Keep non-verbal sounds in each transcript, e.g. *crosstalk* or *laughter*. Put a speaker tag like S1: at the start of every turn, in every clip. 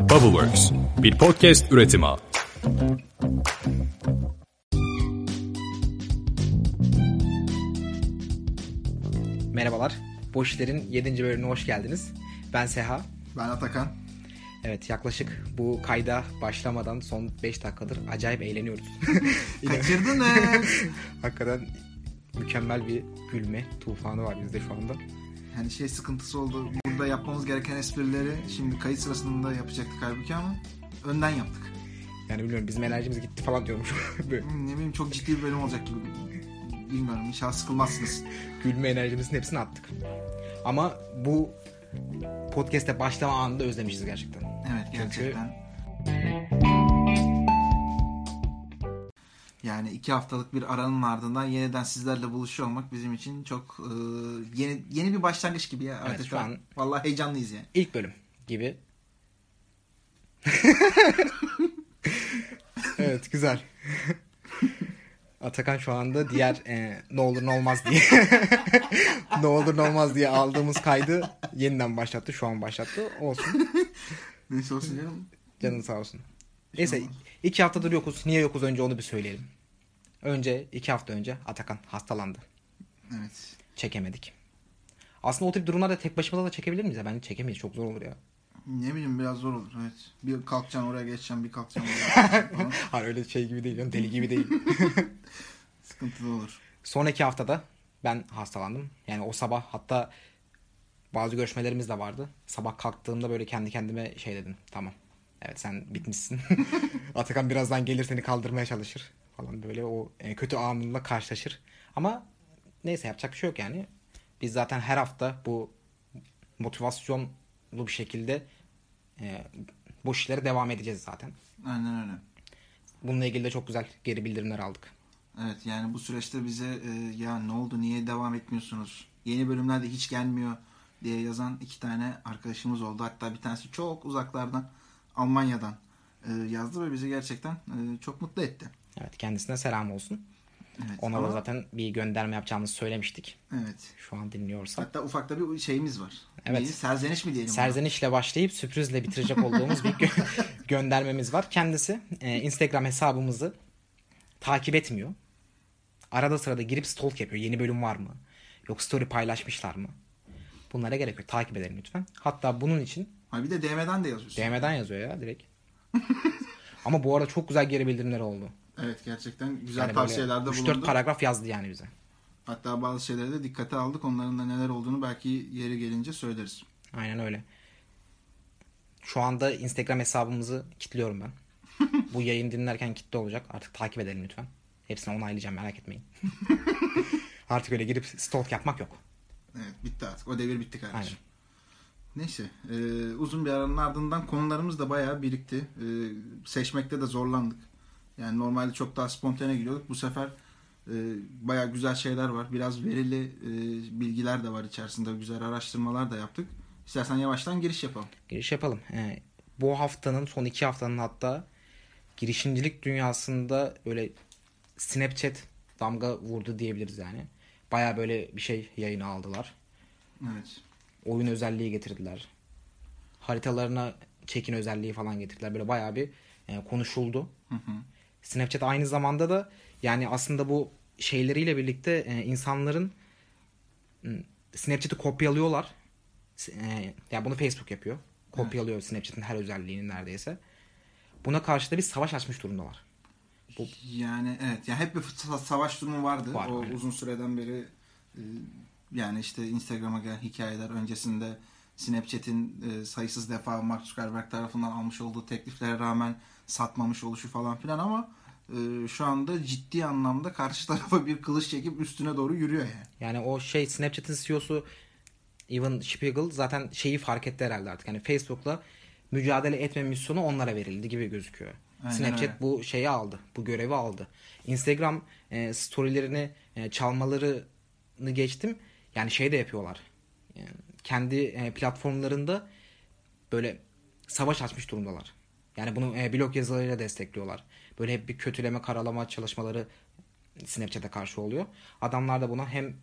S1: Bubbleworks, bir podcast üretimi.
S2: Merhabalar. Boş İşler'in 7. bölümüne hoş geldiniz. Ben Seha.
S3: Ben Atakan.
S2: Evet yaklaşık bu kayda başlamadan son 5 dakikadır acayip eğleniyoruz. *laughs*
S3: Kaçırdın ha.
S2: Hakikaten mükemmel bir gülme tufanı var bizde şu anda.
S3: Yani şey sıkıntısı oldu. Burada yapmamız gereken esprileri şimdi kayıt sırasında yapacaktık halbuki ama önden yaptık.
S2: Yani bilmiyorum bizim enerjimiz gitti falan diyormuş. *laughs*
S3: Hmm, Ne bileyim çok ciddi bir bölüm olacak gibi. Bilmiyorum inşallah sıkılmazsınız.
S2: gülme enerjimizin hepsini attık. Ama bu podcast'e başlama anında özlemişiz gerçekten.
S3: Evet gerçekten. Yani iki haftalık bir aranın ardından yeniden sizlerle buluşuyor olmak bizim için çok e, yeni yeni bir başlangıç gibi ya.
S2: Evet, şu an-
S3: Vallahi heyecanlıyız yani.
S2: İlk bölüm gibi. *laughs* evet güzel. Atakan şu anda diğer e, ne olur ne olmaz diye *laughs* ne olur ne olmaz diye aldığımız kaydı yeniden başlattı. Şu an başlattı. Olsun.
S3: Neyse olsun canım.
S2: Canın sağ olsun. Neyse iki haftadır yokuz. Niye yokuz önce onu bir söyleyelim. Önce iki hafta önce Atakan hastalandı.
S3: Evet.
S2: Çekemedik. Aslında o tip durumlarda tek başımıza da çekebilir miyiz ya? Bence çekemeyiz. Çok zor olur ya.
S3: Ne bileyim biraz zor olur evet. Bir kalkacaksın oraya geçeceksin bir kalkacaksın oraya geçeceksin. *laughs*
S2: Hayır öyle şey gibi değil. canım, Deli gibi değil. *laughs*
S3: Sıkıntılı olur.
S2: Sonraki haftada ben hastalandım. Yani o sabah hatta bazı görüşmelerimiz de vardı. Sabah kalktığımda böyle kendi kendime şey dedim. Tamam. Evet sen bitmişsin. *laughs* Atakan birazdan gelir seni kaldırmaya çalışır. Falan böyle o e, kötü anınla karşılaşır. Ama neyse yapacak bir şey yok yani. Biz zaten her hafta bu motivasyonlu bir şekilde e, bu işlere devam edeceğiz zaten.
S3: Aynen öyle.
S2: Bununla ilgili de çok güzel geri bildirimler aldık.
S3: Evet yani bu süreçte bize e, ya ne oldu niye devam etmiyorsunuz? Yeni bölümlerde hiç gelmiyor diye yazan iki tane arkadaşımız oldu. Hatta bir tanesi çok uzaklardan Almanya'dan e, yazdı ve bizi gerçekten e, çok mutlu etti.
S2: Evet kendisine selam olsun.
S3: Evet,
S2: Ona
S3: ama-
S2: da zaten bir gönderme yapacağımızı söylemiştik.
S3: Evet.
S2: Şu an dinliyorsa.
S3: Hatta ufakta bir şeyimiz var.
S2: Evet.
S3: Neydi? Serzeniş mi diyelim? ona?
S2: Serzenişle başlayıp sürprizle bitirecek *laughs* olduğumuz bir gö- göndermemiz var. Kendisi e, Instagram hesabımızı takip etmiyor. Arada sırada girip stalk yapıyor. Yeni bölüm var mı? Yok story paylaşmışlar mı? Bunlara gerek yok. Takip edelim lütfen. Hatta bunun için
S3: Ha bir de DM'den de yazıyorsun.
S2: DM'den yazıyor ya direkt. *laughs* Ama bu arada çok güzel geri bildirimler oldu.
S3: Evet gerçekten güzel
S2: Yani
S3: tavsiyelerde
S2: 3-4
S3: bulundu.
S2: paragraf yazdı yani bize.
S3: Hatta bazı şeyleri de dikkate aldık. Onların da neler olduğunu belki yeri gelince söyleriz.
S2: Aynen öyle. Şu anda Instagram hesabımızı kilitliyorum ben. *laughs* Bu yayın dinlerken kilitli olacak. Artık takip edelim lütfen. Hepsini onaylayacağım merak etmeyin. *laughs* Artık öyle girip stalk yapmak yok.
S3: Evet bitti artık. O devir bitti kardeşim.
S2: Aynen.
S3: Neyse. e, uzun bir aranın ardından konularımız da bayağı birikti. E, seçmekte de zorlandık. Yani normalde çok daha spontane gidiyorduk. Bu sefer e, bayağı güzel şeyler var. Biraz verili e, bilgiler de var içerisinde. Güzel araştırmalar da yaptık. İstersen yavaştan giriş yapalım.
S2: Giriş yapalım. Ee, bu haftanın son iki haftanın hatta girişimcilik dünyasında böyle Snapchat damga vurdu diyebiliriz yani. Baya böyle bir şey yayına aldılar.
S3: Evet.
S2: Oyun özelliği getirdiler. Haritalarına çekin özelliği falan getirdiler. Böyle bayağı bir e, konuşuldu.
S3: Hı hı.
S2: Snapchat aynı zamanda da yani aslında bu şeyleriyle birlikte e, insanların Snapchat'i kopyalıyorlar. E, ya bunu Facebook yapıyor. Kopyalıyor Snapchat'in her özelliğini neredeyse. Buna karşı da bir savaş açmış durumdalar. Bu-
S3: Yani evet. Yani hep bir sa- savaş durumu vardı.
S2: Var,
S3: o
S2: aynen.
S3: uzun süreden beri yani işte Instagram'a gelen hikayeler öncesinde Snapchat'in e, sayısız defa Mark Zuckerberg tarafından almış olduğu tekliflere rağmen satmamış oluşu falan filan ama e, şu anda ciddi anlamda karşı *laughs* tarafa bir kılıç çekip üstüne doğru yürüyor yani.
S2: Yani o şey Snapchat'in CEO'su Evan Spiegel zaten şeyi fark etti herhalde artık. Yani Facebook'la mücadele etme misyonu onlara verildi gibi gözüküyor.
S3: Aynen
S2: Snapchat
S3: öyle.
S2: bu şeyi aldı. Bu görevi aldı. Instagram e, storylerini e, çalmalarını geçtim. Yani şey de yapıyorlar. Yani kendi e, platformlarında böyle savaş açmış durumdalar. Yani bunu e, blog yazılarıyla destekliyorlar. Böyle hep bir kötüleme, karalama çalışmaları Snapchat'e karşı oluyor. Adamlar da buna hem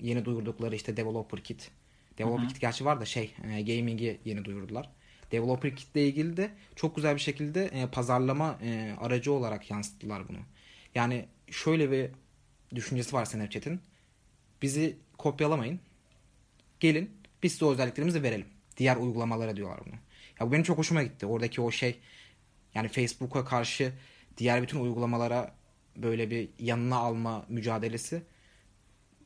S2: yeni duyurdukları işte Developer Kit. Developer Kit gerçi var da şey e, gaming'i yeni duyurdular. developer kitle ilgili de çok güzel bir şekilde e, pazarlama e, aracı olarak yansıttılar bunu. Yani şöyle bir düşüncesi var Snapchat'in. Bizi kopyalamayın. Gelin biz size o özelliklerimizi verelim. Diğer uygulamalara diyorlar bunu. Ya bu benim çok hoşuma gitti. Oradaki o şey yani Facebook'a karşı diğer bütün uygulamalara böyle bir yanına alma mücadelesi.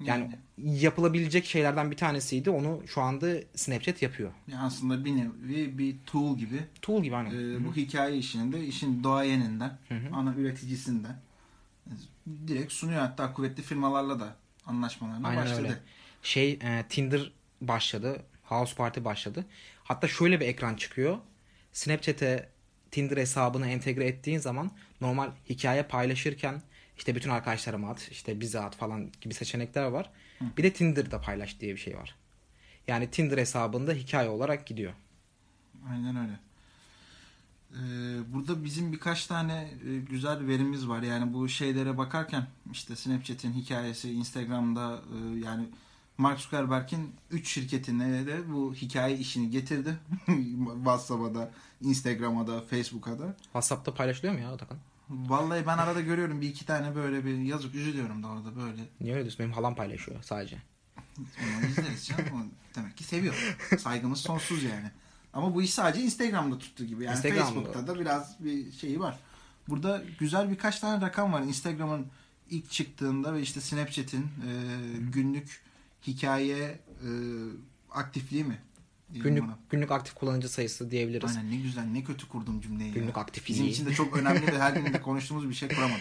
S2: Yani yapılabilecek şeylerden bir tanesiydi. Onu şu anda Snapchat yapıyor.
S3: Yani aslında bir nevi bir tool gibi.
S2: Tool gibi hani.
S3: Ee, bu hikaye işinin de işin doğayeninden, ana üreticisinden direkt sunuyor. Hatta kuvvetli firmalarla da anlaşmalarına
S2: Aynen
S3: başladı.
S2: öyle. Şey e, Tinder başladı. House Party başladı. Hatta şöyle bir ekran çıkıyor. Snapchat'e Tinder hesabını entegre ettiğin zaman normal hikaye paylaşırken işte bütün arkadaşlarıma at, işte bize at falan gibi seçenekler var. Bir de Tinder'da paylaş diye bir şey var. Yani Tinder hesabında hikaye olarak gidiyor.
S3: Aynen öyle. Ee, burada bizim birkaç tane e, güzel verimiz var. Yani bu şeylere bakarken işte Snapchat'in hikayesi, Instagram'da e, yani Mark Zuckerberg'in 3 şirketine de bu hikaye işini getirdi. *laughs* WhatsApp'a da, Instagram'a da, Facebook'a da.
S2: WhatsApp'ta paylaşılıyor mu ya Atakan?
S3: Vallahi ben arada görüyorum bir iki tane böyle bir yazık üzülüyorum da orada böyle.
S2: Niye öyle diyorsun? Benim halam paylaşıyor sadece.
S3: Onu izleriz canım. Demek ki seviyor. Saygımız sonsuz yani. Ama bu iş sadece Instagram'da tuttu gibi. Yani
S2: Instagram'da.
S3: Facebook'ta da biraz bir şeyi var. Burada güzel birkaç tane rakam var. Instagram'ın ilk çıktığında ve işte Snapchat'in e, günlük hikaye e, aktifliği mi?
S2: Günlük
S3: ona.
S2: günlük aktif kullanıcı sayısı diyebiliriz.
S3: Aynen ne güzel ne kötü kurdum cümleyi
S2: Günlük
S3: ya.
S2: aktifliği.
S3: Bizim için de çok önemli ve her gün de konuştuğumuz bir şey kuramadım.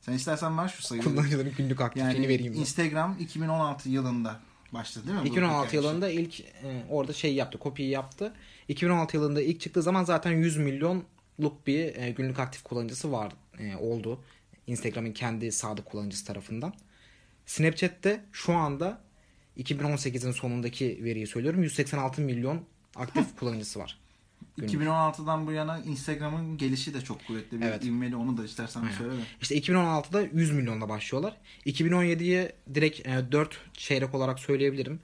S3: Sen istersen ver şu sayıyı.
S2: Kullanıcıların günlük aktifliğini
S3: Yani
S2: vereyim. ben.
S3: Instagram 2016 yılında başladı değil mi? bu
S2: 2016
S3: hikaye işi?
S2: yılında ilk e, orada şey yaptı, kopyayı yaptı. 2016 yılında ilk çıktığı zaman zaten 100 milyonluk bir e, günlük aktif kullanıcısı var e, oldu. Instagram'ın kendi sadık kullanıcısı tarafından. Snapchat'te şu anda 2018'in sonundaki veriyi söylüyorum 186 milyon aktif kullanıcısı var. Günlük.
S3: 2016'dan bu yana Instagram'ın gelişi de çok kuvvetli. Bir
S2: Evet.
S3: ivmeli onu da istersen
S2: Aynen.
S3: söyle.
S2: İşte 2016'da 100 milyonla başlıyorlar. 2017'ye direkt e, 4 çeyrek olarak söyleyebilirim.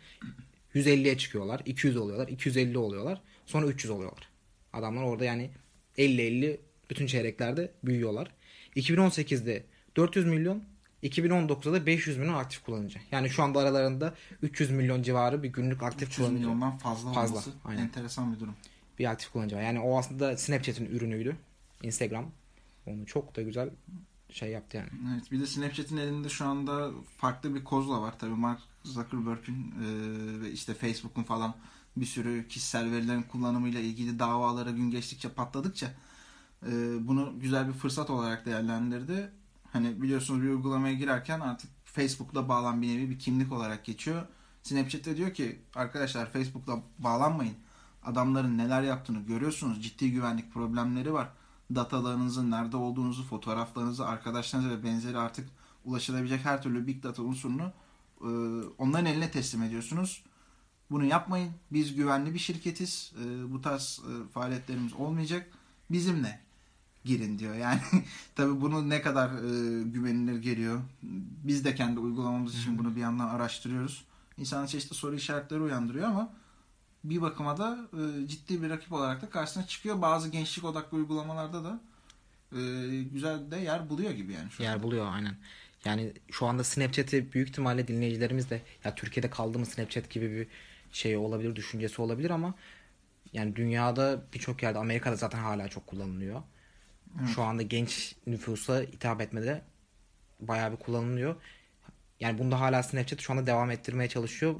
S2: 150'ye çıkıyorlar. 200 oluyorlar. 250 oluyorlar. Sonra 300 oluyorlar. Adamlar orada yani 50-50 bütün çeyreklerde büyüyorlar. 2018'de 400 milyon 2019'da da 500 milyon aktif kullanıcı. Yani şu anda aralarında 300 milyon civarı bir günlük aktif
S3: 300
S2: kullanıcı.
S3: milyondan fazla,
S2: Fazla,
S3: olması
S2: aynen.
S3: enteresan bir durum.
S2: Bir aktif kullanıcı var. Yani o aslında Snapchat'in ürünüydü. Instagram. Onu çok da güzel şey yaptı yani.
S3: Evet, bir de Snapchat'in elinde şu anda farklı bir kozla var. Tabii Mark Zuckerberg'in e, ve işte Facebook'un falan bir sürü kişisel verilerin kullanımıyla ilgili davalara gün geçtikçe patladıkça e, bunu güzel bir fırsat olarak değerlendirdi. Hani biliyorsunuz bir uygulamaya girerken artık Facebook'la bağlan bir nevi bir kimlik olarak geçiyor. Snapchat de diyor ki arkadaşlar Facebook'la bağlanmayın. Adamların neler yaptığını görüyorsunuz. Ciddi güvenlik problemleri var. Datalarınızın nerede olduğunuzu, fotoğraflarınızı, arkadaşlarınızı ve benzeri artık ulaşılabilecek her türlü big data unsurunu e, onların eline teslim ediyorsunuz. Bunu yapmayın. Biz güvenli bir şirketiz. E, bu tarz e, faaliyetlerimiz olmayacak. Bizimle girin diyor. Yani *laughs* tabii bunu ne kadar e, güvenilir geliyor. Biz de kendi uygulamamız için bunu bir yandan araştırıyoruz. İnsanın çeşitli soru işaretleri uyandırıyor ama bir bakıma da e, ciddi bir rakip olarak da karşısına çıkıyor. Bazı gençlik odaklı uygulamalarda da e, güzel de yer buluyor gibi yani. Şu
S2: Yer
S3: anda.
S2: buluyor aynen. Yani şu anda Snapchat'i büyük ihtimalle dinleyicilerimiz de ya Türkiye'de kaldı mı Snapchat gibi bir şey olabilir, düşüncesi olabilir ama yani dünyada birçok yerde Amerika'da zaten hala çok kullanılıyor. Şu anda genç nüfusa hitap etmede bayağı bir kullanılıyor. Yani bunda hala Snapchat şu anda devam ettirmeye çalışıyor.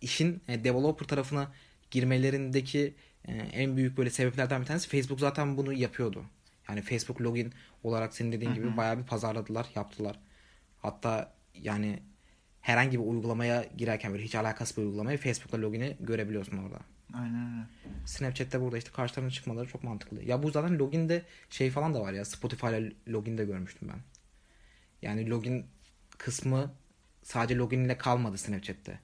S2: İşin e, developer tarafına girmelerindeki e, en büyük böyle sebeplerden bir tanesi Facebook zaten bunu yapıyordu. Yani Facebook login olarak senin dediğin gibi bayağı bir pazarladılar, yaptılar. Hatta yani herhangi bir uygulamaya girerken böyle hiç alakası bir uygulamaya Facebook'la logini görebiliyorsun orada.
S3: Aynen öyle.
S2: Snapchat'te burada işte karşılarına çıkmaları çok mantıklı. Ya bu zaten loginde şey falan da var ya Spotify'la login de görmüştüm ben. Yani login kısmı sadece login ile kalmadı Snapchat'te.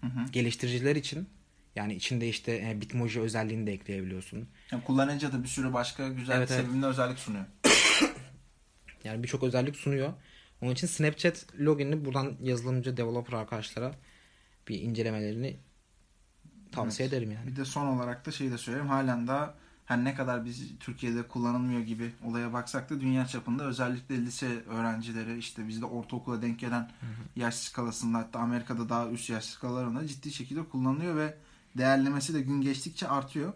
S3: Hı hı.
S2: Geliştiriciler için yani içinde işte e, Bitmoji özelliğini de ekleyebiliyorsun.
S3: Yani kullanınca da bir sürü başka güzel
S2: Evet, evet.
S3: sevimli özellik sunuyor. *coughs*
S2: Yani birçok özellik sunuyor. Onun için Snapchat loginini buradan yazılımcı developer arkadaşlara bir incelemelerini Tavsiye ederim yani.
S3: Bir de son olarak da şeyi de söyleyeyim. Halen daha her ne kadar biz Türkiye'de kullanılmıyor gibi olaya baksak da dünya çapında özellikle lise öğrencileri işte bizde ortaokula denk gelen yaş skalasında hatta Amerika'da daha üst yaş skalalarında ciddi şekilde kullanılıyor ve değerlemesi de gün geçtikçe artıyor.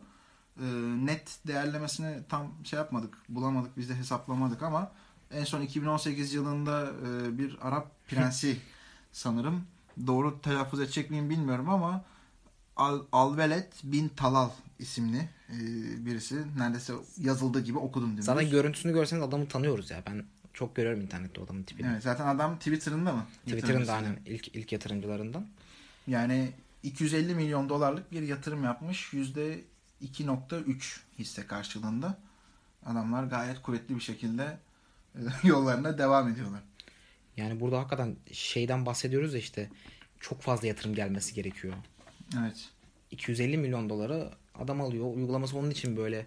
S3: Ee, net değerlemesini tam şey yapmadık, bulamadık, biz de hesaplamadık ama en son 2018 yılında e, bir Arap prensi *laughs* sanırım doğru telaffuz edecek miyim bilmiyorum ama Al Alvelet bin Talal isimli e, birisi. Neredeyse yazıldığı gibi okudum dümdüz.
S2: Zaten görüntüsünü görseniz adamı tanıyoruz ya. Ben çok görüyorum internette adamın tipini.
S3: Evet, zaten adam Twitter'ında mı?
S2: Twitter'ın
S3: Yatırımcısı.
S2: da aynen ilk, ilk yatırımcılarından.
S3: Yani 250 milyon dolarlık bir yatırım yapmış. %2.3 hisse karşılığında. Adamlar gayet kuvvetli bir şekilde *laughs* yollarına devam ediyorlar.
S2: Yani burada hakikaten şeyden bahsediyoruz ya işte çok fazla yatırım gelmesi gerekiyor.
S3: Evet.
S2: 250 milyon doları adam alıyor. Uygulaması onun için böyle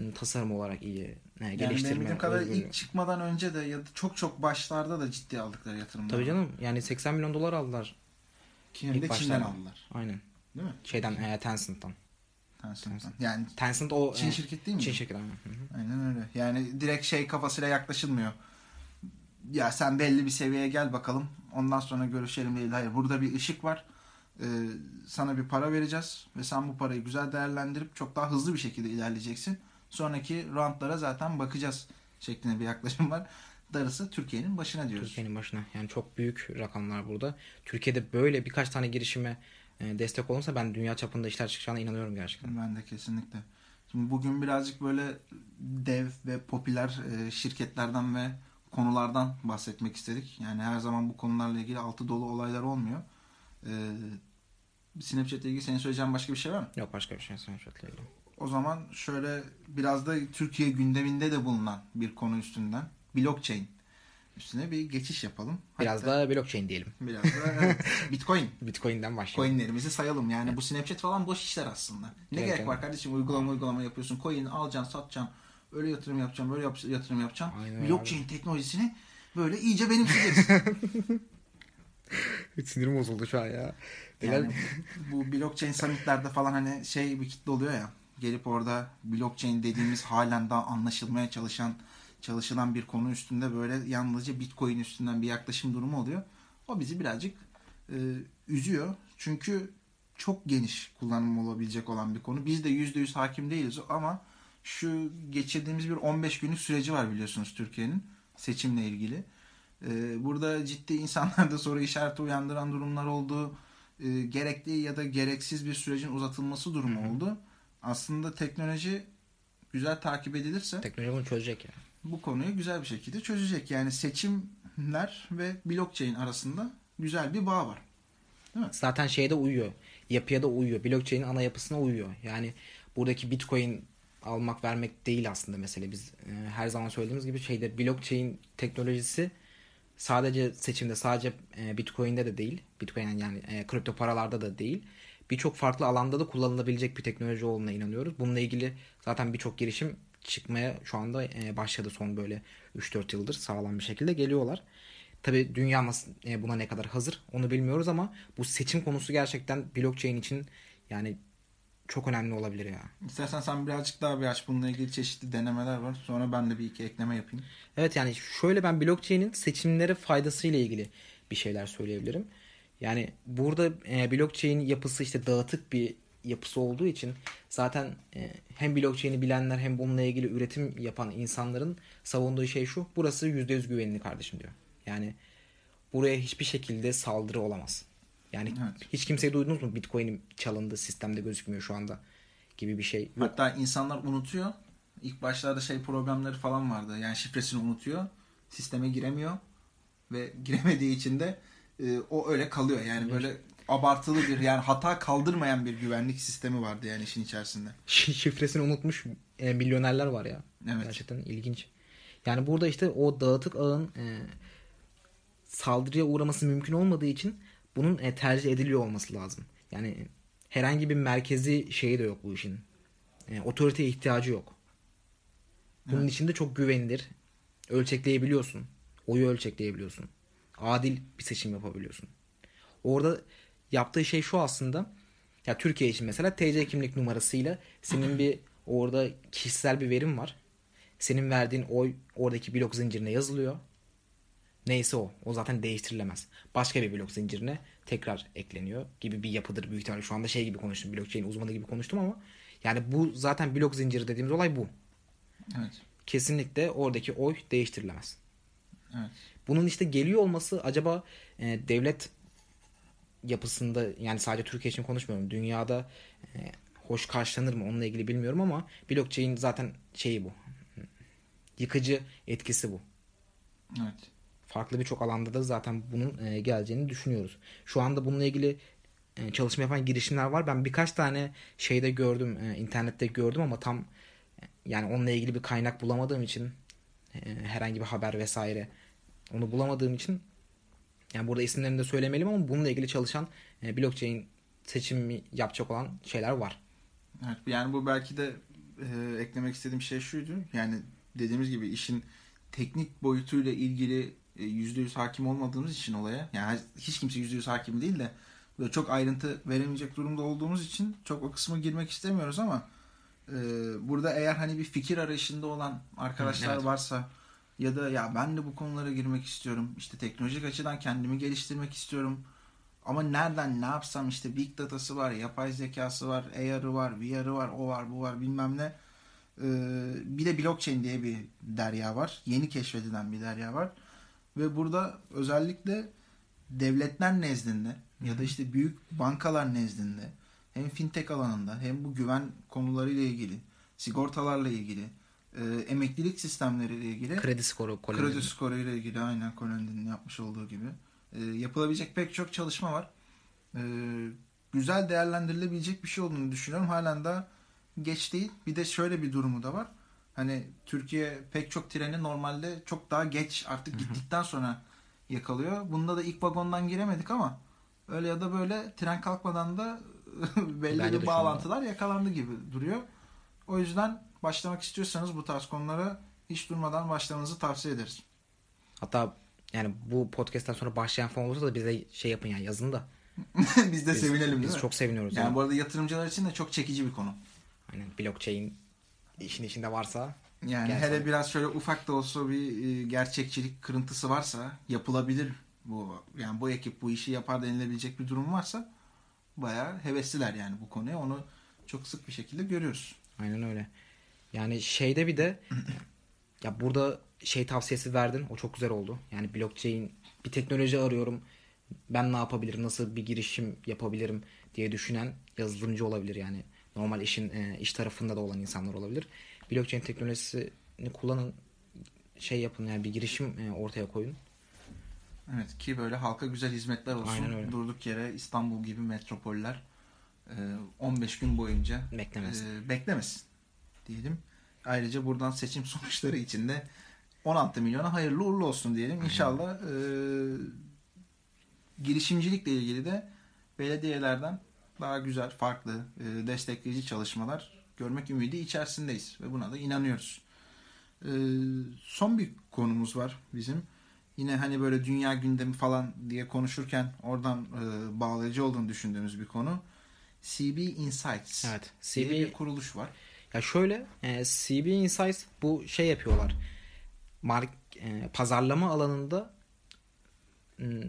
S2: ım, tasarım olarak iyi.
S3: Yani benim
S2: geliştirme.
S3: bildiğim kadarıyla
S2: özgürlüğü.
S3: ilk çıkmadan önce de ya da çok çok başlarda da ciddi aldıkları yatırımlar.
S2: Tabii canım yani 80 milyon dolar aldılar.
S3: Ki hem
S2: İlk
S3: de Çin'den aldılar.
S2: Aynen.
S3: Değil mi?
S2: Şeyden e, Tencent'tan.
S3: Tencent'tan. Yani
S2: Tencent o
S3: Çin
S2: e,
S3: şirketi değil mi?
S2: Çin şirketi aynen. Hı hı.
S3: Aynen öyle. Yani direkt şey kafasıyla yaklaşılmıyor. Ya sen belli bir seviyeye gel bakalım. Ondan sonra görüşelim değil. Hayır burada bir ışık var. Ee, sana bir para vereceğiz. Ve sen bu parayı güzel değerlendirip çok daha hızlı bir şekilde ilerleyeceksin. Sonraki roundlara zaten bakacağız şeklinde bir yaklaşım var. Darısı Türkiye'nin başına diyoruz.
S2: Türkiye'nin başına. Yani çok büyük rakamlar burada. Türkiye'de böyle birkaç tane girişime destek olursa ben dünya çapında işler çıkacağına inanıyorum gerçekten.
S3: Ben de kesinlikle. Şimdi bugün birazcık böyle dev ve popüler e, şirketlerden ve konulardan bahsetmek istedik. Yani her zaman bu konularla ilgili altı dolu olaylar olmuyor. E, Snapchat ile ilgili senin söyleyeceğin başka bir şey var mı?
S2: Yok başka bir şey Snapchat'la ilgili.
S3: O zaman şöyle biraz da Türkiye gündeminde de bulunan bir konu üstünden blockchain üstüne bir geçiş yapalım.
S2: Biraz
S3: Hatta
S2: da blockchain diyelim.
S3: biraz da evet, *laughs* Bitcoin
S2: Bitcoin'den başlayalım.
S3: coinlerimizi sayalım. Yani bu Snapchat falan boş işler aslında. Ne
S2: Evet,
S3: gerek
S2: evet.
S3: var kardeşim uygulama uygulama yapıyorsun. Coin alacaksın satacaksın. Öyle yatırım yapacaksın böyle yap- yatırım yapacaksın.
S2: Aynen
S3: Blockchain teknolojisini böyle iyice benimseyeceksin. *laughs*
S2: Sinirim bozuldu şu an ya.
S3: yani bu blockchain summitlerde falan hani şey bir kitle oluyor ya. Gelip orada blockchain dediğimiz halen daha anlaşılmaya çalışan çalışılan bir konu üstünde böyle yalnızca bitcoin üstünden bir yaklaşım durumu oluyor. O bizi birazcık e, üzüyor. Çünkü çok geniş kullanım olabilecek olan bir konu. Biz de %100 hakim değiliz ama şu geçirdiğimiz bir 15 günlük süreci var biliyorsunuz Türkiye'nin seçimle ilgili. Ee, burada ciddi insanlarda soru işareti uyandıran durumlar oldu. Ee, gerekli ya da gereksiz bir sürecin uzatılması durumu oldu. Aslında teknoloji güzel takip edilirse
S2: Teknoloji bunu çözecek ya.
S3: Bu konuyu güzel bir şekilde çözecek. Yani seçimler ve blockchain arasında güzel bir bağ var.
S2: Zaten şeye de uyuyor. Yapıya da uyuyor. Blockchain'in ana yapısına uyuyor. Yani buradaki Bitcoin almak vermek değil aslında mesele. Biz e, her zaman söylediğimiz gibi şeyde blockchain teknolojisi sadece seçimde sadece e, Bitcoin'de de değil. Bitcoin yani e, kripto paralarda da değil. Birçok farklı alanda da kullanılabilecek bir teknoloji olduğuna inanıyoruz. Bununla ilgili zaten birçok girişim çıkmaya şu anda e, başladı son böyle 3-4 yıldır sağlam bir şekilde geliyorlar. Tabi dünya e, buna ne kadar hazır onu bilmiyoruz ama bu seçim konusu gerçekten blockchain için yani çok önemli olabilir ya.
S3: İstersen sen birazcık daha bir aç. Bununla ilgili çeşitli denemeler var. Sonra ben de bir iki ekleme yapayım.
S2: Evet yani şöyle ben blockchain'in seçimlere faydasıyla ilgili bir şeyler söyleyebilirim. Yani burada e, blockchain yapısı işte dağıtık bir yapısı olduğu için zaten e, hem blockchain'i bilenler hem bununla ilgili üretim yapan insanların savunduğu şey şu. Burası %100 güvenli kardeşim diyor. Yani buraya hiçbir şekilde saldırı olamaz. Yani
S3: Evet.
S2: hiç kimseyi duydunuz mu? Bitcoin'in çalındı sistemde gözükmüyor şu anda gibi bir şey yok.
S3: Hatta insanlar unutuyor. İlk başlarda şey problemleri falan vardı. Yani şifresini unutuyor. Sisteme giremiyor. Ve giremediği için de e, o öyle kalıyor. Yani böyle abartılı bir yani hata kaldırmayan bir güvenlik sistemi vardı yani işin içerisinde.
S2: şifresini unutmuş e, milyonerler var ya.
S3: Evet.
S2: Gerçekten ilginç. Yani burada işte o dağıtık ağın e, saldırıya uğraması mümkün olmadığı için bunun e, tercih ediliyor olması lazım. Yani herhangi bir merkezi şeyi de yok bu işin. E, otoriteye ihtiyacı yok. Bunun
S3: Evet.
S2: içinde çok güvenilir. Ölçekleyebiliyorsun. Oyu ölçekleyebiliyorsun. Adil bir seçim yapabiliyorsun. Orada yaptığı şey şu aslında. Ya Türkiye için mesela TC kimlik numarasıyla senin bir orada kişisel bir verim var. Senin verdiğin oy oradaki blok zincirine yazılıyor. Neyse o. O zaten değiştirilemez. Başka bir blok zincirine tekrar ekleniyor gibi bir yapıdır büyük ihtimalle. Şu anda şey gibi konuştum. Blockchain uzmanı gibi konuştum ama yani bu zaten blok zinciri dediğimiz olay bu.
S3: Evet.
S2: Kesinlikle oradaki oy değiştirilemez.
S3: Evet.
S2: Bunun işte geliyor olması acaba e, devlet yapısında yani sadece Türkiye için konuşmuyorum. Dünyada e, hoş karşılanır mı onunla ilgili bilmiyorum ama blockchain zaten şeyi bu. Yıkıcı etkisi bu.
S3: Evet.
S2: Farklı birçok alanda da zaten bunun e, geleceğini düşünüyoruz. Şu anda bununla ilgili e, çalışma yapan girişimler var. Ben birkaç tane şeyde gördüm, e, internette gördüm ama tam e, yani onunla ilgili bir kaynak bulamadığım için e, herhangi bir haber vesaire onu bulamadığım için yani burada isimlerini de söylemeliyim ama bununla ilgili çalışan e, blockchain seçimi yapacak olan şeyler var.
S3: Evet, yani bu belki de e, eklemek istediğim şey şuydu. Yani dediğimiz gibi işin teknik boyutuyla ilgili e, yüzde yüz hakim olmadığımız için olaya yani hiç kimse yüzde yüz hakim değil de böyle çok ayrıntı veremeyecek durumda olduğumuz için çok o kısma girmek istemiyoruz ama e, burada eğer hani bir fikir arayışında olan arkadaşlar
S2: evet.
S3: varsa ya da ya ben de bu konulara girmek istiyorum işte teknolojik açıdan kendimi geliştirmek istiyorum ama nereden ne yapsam işte big datası var yapay zekası var AR'ı var VR'ı var o var bu var bilmem ne ee, bir de blockchain diye bir derya var. Yeni keşfedilen bir derya var. Ve burada özellikle devletler nezdinde ya da işte büyük bankalar nezdinde hem fintech alanında hem bu güven konularıyla ilgili, sigortalarla ilgili, e, emeklilik sistemleriyle ilgili,
S2: Kredi skoru, koloni.
S3: kredi skoru ile ilgili aynen Colonel'in yapmış olduğu gibi e, yapılabilecek pek çok çalışma var. E, güzel değerlendirilebilecek bir şey olduğunu düşünüyorum. Halen daha geç değil. Bir de şöyle bir durumu da var. Hani Türkiye pek çok treni normalde çok daha geç artık gittikten sonra yakalıyor. Bunda da ilk vagondan giremedik ama öyle ya da böyle tren kalkmadan da *laughs* belli
S2: Bence
S3: bir
S2: şu
S3: bağlantılar yakalandı gibi duruyor. O yüzden başlamak istiyorsanız bu tarz konulara hiç durmadan başlamanızı tavsiye ederiz.
S2: Hatta yani bu podcast'ten sonra başlayan falan olursa da bize şey yapın yani yazın da. *laughs*
S3: biz de
S2: Biz-
S3: sevinelim değil
S2: Biz
S3: mi?
S2: çok seviniyoruz.
S3: yani
S2: Yani
S3: bu arada yatırımcılar için de çok çekici bir konu.
S2: Aynen blockchain işin içinde varsa
S3: Yani
S2: Gel
S3: hele biraz şöyle ufak da olsa bir e, gerçekçilik kırıntısı varsa yapılabilir bu yani bu ekip bu işi yapar denilebilecek bir durum varsa bayağı hevesliler yani bu konuya. Onu çok sık bir şekilde görüyoruz.
S2: aynen öyle. Yani şeyde bir de *clears throat* ya burada şey tavsiyesi verdin. O çok güzel oldu. Yani blockchain bir teknoloji arıyorum. Ben ne yapabilirim? Nasıl bir girişim yapabilirim diye düşünen yazılımcı olabilir yani. Normal işin e, iş tarafında da olan insanlar olabilir. Blockchain teknolojisini kullanın şey yapın yani bir girişim e, ortaya koyun.
S3: Evet ki böyle halka güzel hizmetler olsun. Durduk yere İstanbul gibi metropoller e, 15 gün boyunca
S2: Beklemesin.
S3: e, beklemesin diyelim. Ayrıca buradan seçim *laughs* sonuçları için de 16 milyona hayırlı uğurlu olsun diyelim. İnşallah e, girişimcilikle ilgili de belediyelerden daha güzel, farklı, e, destekleyici çalışmalar görmek ümidi içerisindeyiz ve buna da inanıyoruz. E, son bir konumuz var bizim. Yine hani böyle dünya gündemi falan diye konuşurken oradan e, bağlayıcı olduğunu düşündüğümüz bir konu. CB Insights
S2: Evet.
S3: diye
S2: CB
S3: bir kuruluş var.
S2: Ya şöyle e, CB Insights bu şey yapıyorlar. Mark, e, pazarlama alanında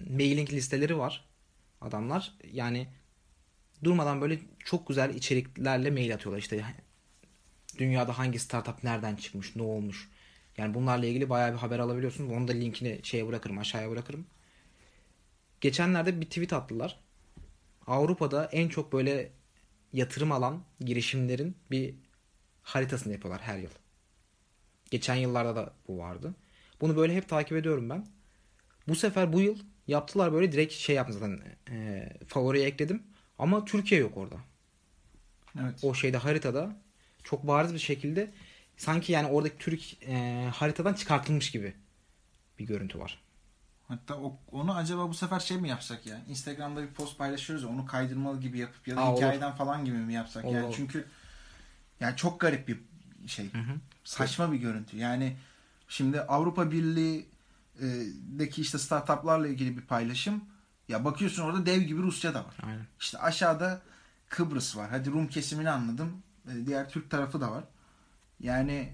S2: mailing listeleri var. Adamlar yani durmadan böyle çok güzel içeriklerle mail atıyorlar. İşte dünyada hangi startup nereden çıkmış, ne olmuş. Yani bunlarla ilgili bayağı bir haber alabiliyorsunuz. Onu da linkini şeye bırakırım, aşağıya bırakırım. Geçenlerde bir tweet attılar. Avrupa'da en çok böyle yatırım alan girişimlerin bir haritasını yapıyorlar her yıl. Geçen yıllarda da bu vardı. Bunu böyle hep takip ediyorum ben. Bu sefer bu yıl yaptılar böyle direkt şey yaptım zaten e, favoriye ekledim. Ama Türkiye yok orada.
S3: Evet.
S2: O şeyde haritada çok bariz bir şekilde sanki yani oradaki Türk e, haritadan çıkartılmış gibi bir görüntü var.
S3: Hatta o, onu acaba bu sefer şey mi yapsak ya? Instagram'da bir post paylaşıyoruz ya onu kaydırmalı gibi yapıp ya da
S2: Aa, olur.
S3: hikayeden falan gibi mi yapsak?
S2: Olur,
S3: yani
S2: olur.
S3: çünkü yani çok garip bir şey.
S2: hı.
S3: Saçma bir görüntü. Yani şimdi Avrupa Birliği'deki işte startuplarla ilgili bir paylaşım. Ya bakıyorsun orada dev gibi Rusya da var.
S2: Aynen.
S3: İşte aşağıda Kıbrıs var. Hadi Rum kesimini anladım. E, diğer Türk tarafı da var. Yani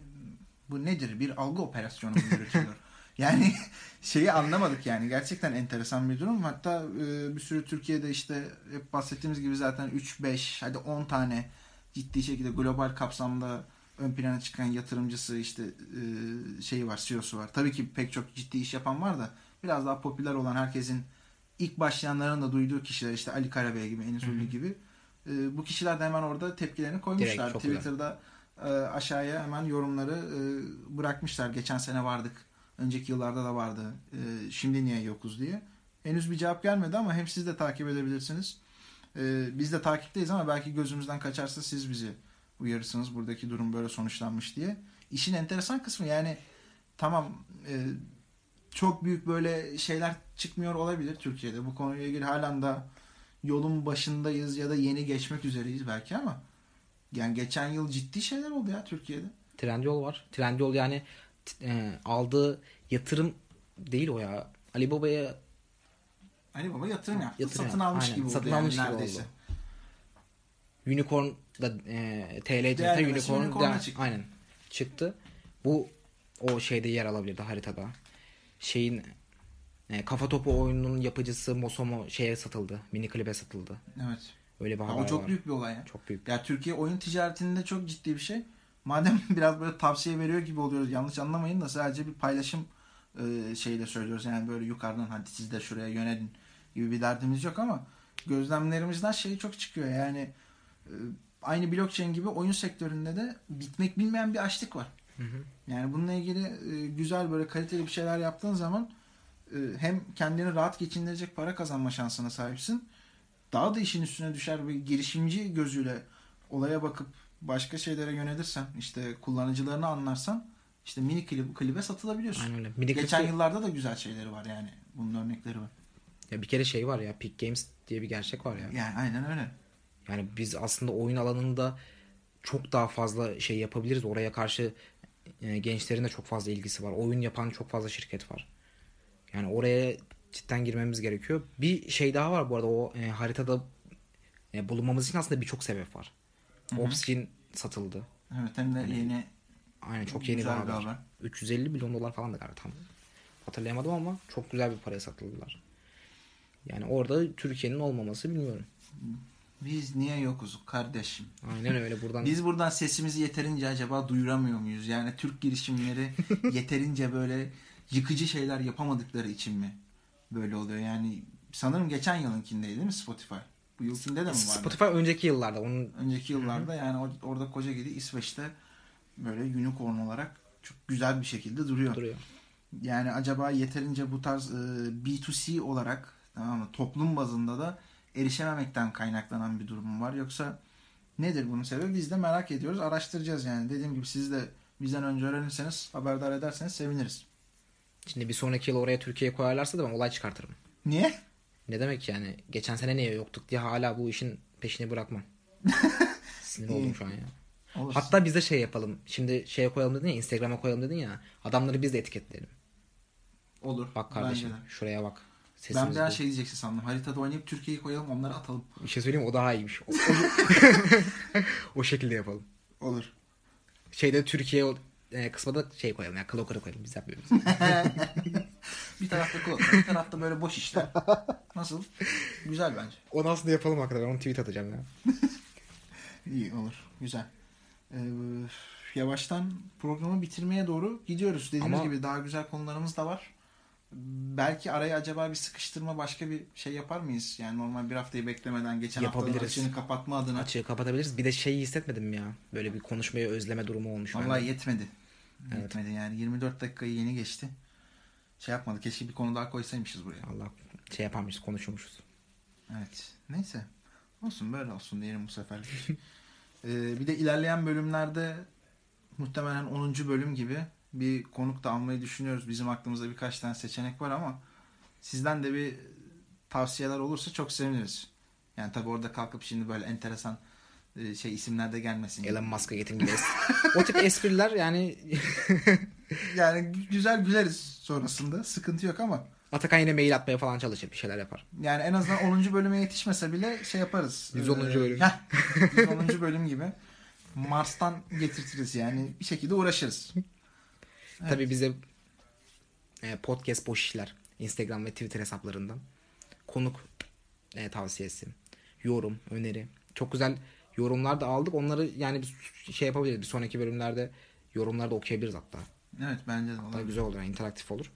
S3: bu nedir? Bir algı operasyonu mu yürütülüyor? *laughs* yani şeyi anlamadık yani. Gerçekten enteresan bir durum. Hatta e, bir sürü Türkiye'de işte hep bahsettiğimiz gibi zaten 3-5 hadi 10 tane ciddi şekilde global kapsamda ön plana çıkan yatırımcısı işte e, şeyi var, CEO'su var. Tabii ki pek çok ciddi iş yapan var da biraz daha popüler olan herkesin ilk başlayanların da duyduğu kişiler işte Ali Karabey gibi, Enis Ünlü gibi. E, bu kişiler de hemen orada tepkilerini koymuşlar.
S2: Direkt,
S3: Twitter'da e, aşağıya hemen yorumları e, bırakmışlar. Geçen sene vardık. Önceki yıllarda da vardı. E, şimdi niye yokuz diye. Henüz bir cevap gelmedi ama hem siz de takip edebilirsiniz. E, biz de takipteyiz ama belki gözümüzden kaçarsa siz bizi uyarırsınız. Buradaki durum böyle sonuçlanmış diye. İşin enteresan kısmı yani tamam e, çok büyük böyle şeyler çıkmıyor olabilir Türkiye'de. Bu konuyla ilgili halen da yolun başındayız ya da yeni geçmek üzereyiz belki ama yani geçen yıl ciddi şeyler oldu ya Türkiye'de.
S2: Trendyol var. Trendyol yani e, aldığı yatırım değil o ya. Ali Baba'ya
S3: Ali Baba yatırım yaptı.
S2: Yatırım
S3: satın almış
S2: Aynen,
S3: gibi oldu
S2: satın
S3: yani
S2: almış gibi
S3: neredeyse.
S2: oldu. Unicorn da e, TL
S3: Değer
S2: cinsi
S3: verisi
S2: Unicorn
S3: Unicorn'a
S2: da-
S3: çıktı.
S2: aynen çıktı. Bu o şeyde yer alabilirdi haritada. Şeyin e, kafa topu oyununun yapıcısı Mosomo şeye satıldı. Mini klibe satıldı.
S3: Evet.
S2: Öyle bir haber
S3: o çok
S2: var.
S3: büyük bir olay ya.
S2: Çok büyük.
S3: Ya Türkiye oyun ticaretinde çok ciddi bir şey. Madem *laughs* biraz böyle tavsiye veriyor gibi oluyoruz yanlış anlamayın da sadece bir paylaşım e, şeyle söylüyoruz. Yani böyle yukarıdan hadi siz de şuraya yönelin gibi bir derdimiz yok ama gözlemlerimizden şey çok çıkıyor. Yani e, aynı blockchain gibi oyun sektöründe de bitmek bilmeyen bir açlık var. Yani bununla ilgili e, güzel böyle kaliteli bir şeyler yaptığın zaman e, hem kendini rahat geçindirecek para kazanma şansına sahipsin. Daha da işin üstüne düşer ve girişimci gözüyle olaya bakıp başka şeylere yönelirsen işte kullanıcılarını anlarsan işte mini klip, klibe satılabiliyorsun.
S2: Aynen öyle. Mini
S3: Geçen
S2: klipte-
S3: yıllarda da güzel şeyleri var yani. Bunun örnekleri var.
S2: Ya bir kere şey var ya Peak Games diye bir gerçek var ya.
S3: Yani aynen öyle.
S2: Yani biz aslında oyun alanında çok daha fazla şey yapabiliriz. Oraya karşı e, gençlerin de çok fazla ilgisi var. Oyun yapan çok fazla şirket var. Yani oraya cidden girmemiz gerekiyor. Bir şey daha var bu arada o e, haritada e, bulunmamız için aslında birçok sebep var. Obsidian satıldı.
S3: Evet hem de yeni
S2: Aynen çok yeni bir haber. 350 milyon dolar falan da galiba tam hatırlayamadım ama çok güzel bir paraya satıldılar. Yani orada Türkiye'nin olmaması bilmiyorum.
S3: biz niye yokuz kardeşim?
S2: Aynen öyle buradan
S3: Biz buradan sesimizi yeterince acaba duyuramıyor muyuz? Yani Türk girişimleri *laughs* yeterince böyle yıkıcı şeyler yapamadıkları için mi böyle oluyor? Yani sanırım geçen yılınkindeydi değil mi Spotify? Bu yılkinde de mi vardı?
S2: Spotify önceki yıllarda onun
S3: Önceki yıllarda yani or- orada koca gidi İsveç'te böyle unicorn olarak çok güzel bir şekilde duruyor.
S2: duruyor.
S3: Yani acaba yeterince bu tarz e, B2C olarak tamam mı toplum bazında da erişememekten kaynaklanan bir durum var yoksa nedir bunun sebebi biz de merak ediyoruz araştıracağız yani dediğim gibi siz de bizden önce öğrenirseniz haberdar ederseniz seviniriz.
S2: Şimdi bir sonraki yıl oraya Türkiye'ye koyarlarsa da ben olay çıkartırım.
S3: Niye?
S2: Ne demek yani? Geçen sene niye yoktuk diye hala bu işin peşini bırakmam. *laughs* Sinir oldum şu an ya.
S3: Olur.
S2: Hatta biz de şey yapalım. Şimdi şeye koyalım dedin ya Instagram'a koyalım dedin ya. Adamları biz de etiketleyelim.
S3: Olur.
S2: Bak kardeşim şuraya bak.
S3: Ben
S2: Sesimiz
S3: bir an şey diyeceksin sandım. Haritada oynayıp Türkiye'yi koyalım onları atalım.
S2: Bir şey söyleyeyim o daha iyiymiş. O, o- *laughs* o şekilde yapalım.
S3: Olur.
S2: Şeyde Türkiye e, kısmına da şey koyalım ya. Cloaker'ı koyalım. Biz yapıyoruz. *laughs*
S3: Bir tarafta kulak, bir tarafta böyle boş işler. Nasıl? Güzel bence.
S2: Onu aslında yapalım hakikaten. Onu tweet atacağım ya. *laughs*
S3: İyi olur. Güzel. Ee, yavaştan programı bitirmeye doğru gidiyoruz. Dediğimiz
S2: Ama-
S3: gibi daha güzel konularımız da var. Belki araya acaba bir sıkıştırma başka bir şey yapar mıyız? Yani normal bir haftayı beklemeden geçen haftanın açığını kapatma adına.
S2: Açığı kapatabiliriz. Bir de şeyi hissetmedim ya. Böyle bir konuşmayı özleme durumu olmuş.
S3: Vallahi yetmedi.
S2: Evet.
S3: Yetmedi yani. 24 dakikayı yeni geçti. Şey yapmadı. Keşke bir konu daha koysaymışız buraya.
S2: Allah şey yaparmışız konuşuyormuşuz.
S3: Evet. Neyse. Olsun böyle olsun diyelim bu sefer. *laughs* ee, bir de ilerleyen bölümlerde muhtemelen 10. bölüm gibi bir konuk da almayı düşünüyoruz. Bizim aklımızda birkaç tane seçenek var ama sizden de bir tavsiyeler olursa çok seviniriz. Yani tabi orada kalkıp şimdi böyle enteresan e, şey isimler de gelmesin.
S2: Elon Musk'a es- o tip espriler yani *laughs*
S3: Yani güzel güleriz sonrasında. Sıkıntı yok ama
S2: Atakan yine mail atmaya falan çalışır. Bir şeyler yapar.
S3: Yani en azından 10. bölüme yetişmese bile şey yaparız. *laughs*
S2: 110.
S3: Ee,
S2: bölüm.
S3: heh, 110. bölüm gibi. Mars'tan getirtiriz yani. Bir şekilde uğraşırız.
S2: Tabii bize podcast boş işler Instagram ve Twitter hesaplarından konuk e, tavsiyesi, yorum, öneri. Çok güzel yorumlar da aldık. Onları yani biz şey yapabiliriz. Bir sonraki bölümlerde yorumları da okuyabiliriz hatta.
S3: Evet bence de
S2: Hatta
S3: olabilir.
S2: güzel olur, yani interaktif olur.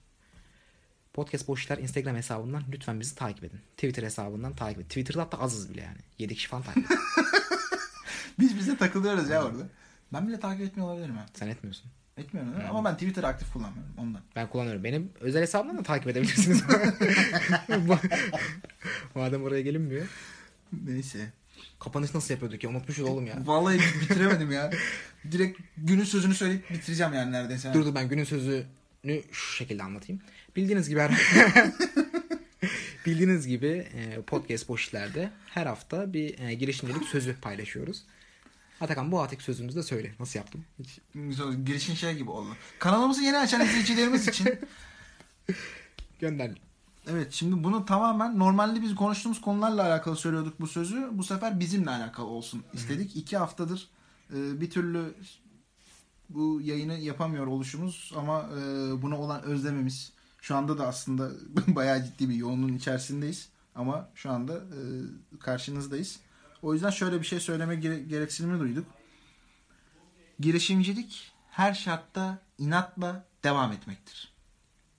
S2: Podcast boş işler Instagram hesabından lütfen bizi takip edin. Twitter hesabından takip edin. Twitter'da hatta azız bile yani. 7 kişi falan takip. *laughs*
S3: Biz bize takılıyoruz ya orada. Ben bile takip etmiyor olabilirim ha.
S2: Sen etmiyorsun.
S3: Etmiyorum mi? Ama ben Twitter aktif kullanmıyorum ondan.
S2: Ben kullanıyorum. Benim özel hesabımdan da takip edebilirsiniz. *laughs* Madem oraya gelinmiyor.
S3: Neyse.
S2: Kapanış nasıl yapıyorduk ya? Unutmuşuz oğlum ya.
S3: Vallahi bitiremedim ya. Direkt günün sözünü söyleyip bitireceğim yani neredeyse.
S2: Dur dur ben günün sözünü şu şekilde anlatayım. Bildiğiniz gibi her... *laughs* Bildiğiniz gibi e, podcast boş işlerde her hafta bir e, girişimcilik sözü paylaşıyoruz. Atakan bu haftaki sözümüzü de söyle. Nasıl yaptım? Hiç...
S3: Girişin şey gibi oldu. Kanalımızı yeni açan izleyicilerimiz için *laughs*
S2: Gönder.
S3: Evet şimdi bunu tamamen normalde biz konuştuğumuz konularla alakalı söylüyorduk bu sözü. Bu sefer bizimle alakalı olsun istedik. İki haftadır e, bir türlü bu yayını yapamıyor oluşumuz ama e, buna olan özlememiz şu anda da aslında *laughs* bayağı ciddi bir yoğunluğun içerisindeyiz. Ama şu anda e, karşınızdayız. O yüzden şöyle bir şey söyleme gere- gereksinimi duyduk. Girişimcilik her şartta inatla devam etmektir.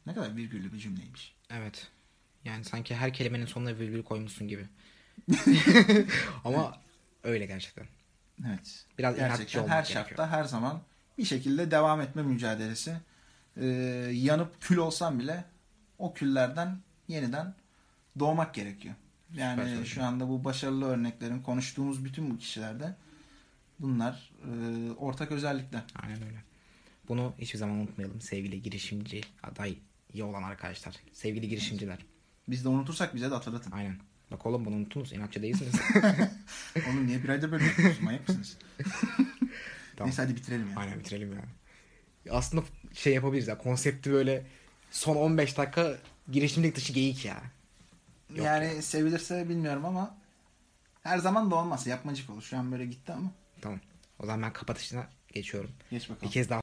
S3: Ne kadar virgüllü bir cümleymiş.
S2: Evet. Yani sanki her kelimenin sonuna virgül koymuşsun gibi. *laughs* Ama öyle gerçekten.
S3: Evet.
S2: Biraz inatçı
S3: Gerçekten her
S2: gerekiyor.
S3: şartta her zaman bir şekilde devam etme mücadelesi. Ee, yanıp kül olsam bile o küllerden yeniden doğmak gerekiyor. Yani şu anda bu başarılı örneklerin konuştuğumuz bütün bu kişilerde bunlar e, ortak özellikler.
S2: Aynen öyle. Bunu hiçbir zaman unutmayalım sevgili girişimci aday iyi olan arkadaşlar. Sevgili girişimciler.
S3: Biz de unutursak bize de hatırlatın.
S2: Aynen. Bak oğlum bunu unuttunuz. İnatçı değilsiniz. *laughs*
S3: Oğlum niye bir ayda böyle yapıyorsunuz? Manyak mısınız? *laughs*
S2: Tamam.
S3: Neyse hadi bitirelim ya.
S2: Aynen bitirelim yani. Aslında şey yapabiliriz ya. Konsepti böyle son 15 dakika girişimcilik dışı geyik ya. Yok
S3: yani sevilirse bilmiyorum ama her zaman da olmaz. Yapmacık olur. Şu an böyle gitti ama.
S2: Tamam. O zaman ben kapatışına geçiyorum.
S3: Geç
S2: Bir
S3: bakalım.
S2: kez daha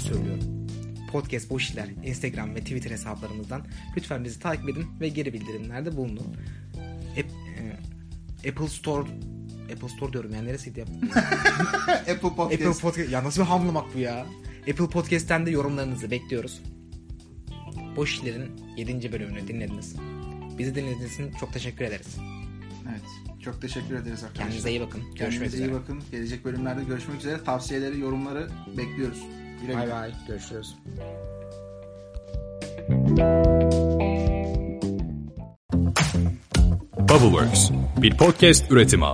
S2: söylüyorum. Podcast Boş İşler Instagram ve Twitter hesaplarımızdan lütfen bizi takip edin ve geri bildirimlerde bulunun. E, Apple Store Apple Store diyorum ya neresiydi ya? *laughs*
S3: Apple Podcast.
S2: Apple Podcast. Ya nasıl bir hamlamak bu ya? Apple Podcast'ten de yorumlarınızı bekliyoruz. Boş İşler'in 7. bölümünü dinlediniz. Bizi dinlediğiniz için çok teşekkür ederiz.
S3: Evet. Çok teşekkür ederiz arkadaşlar.
S2: Kendinize iyi bakın. Görüşmek
S3: Kendinize
S2: üzere.
S3: iyi bakın. Gelecek bölümlerde görüşmek üzere. Tavsiyeleri, yorumları bekliyoruz. Güle güle.
S2: Bay bay. Görüşürüz.
S1: Bubbleworks bir podcast üretimi.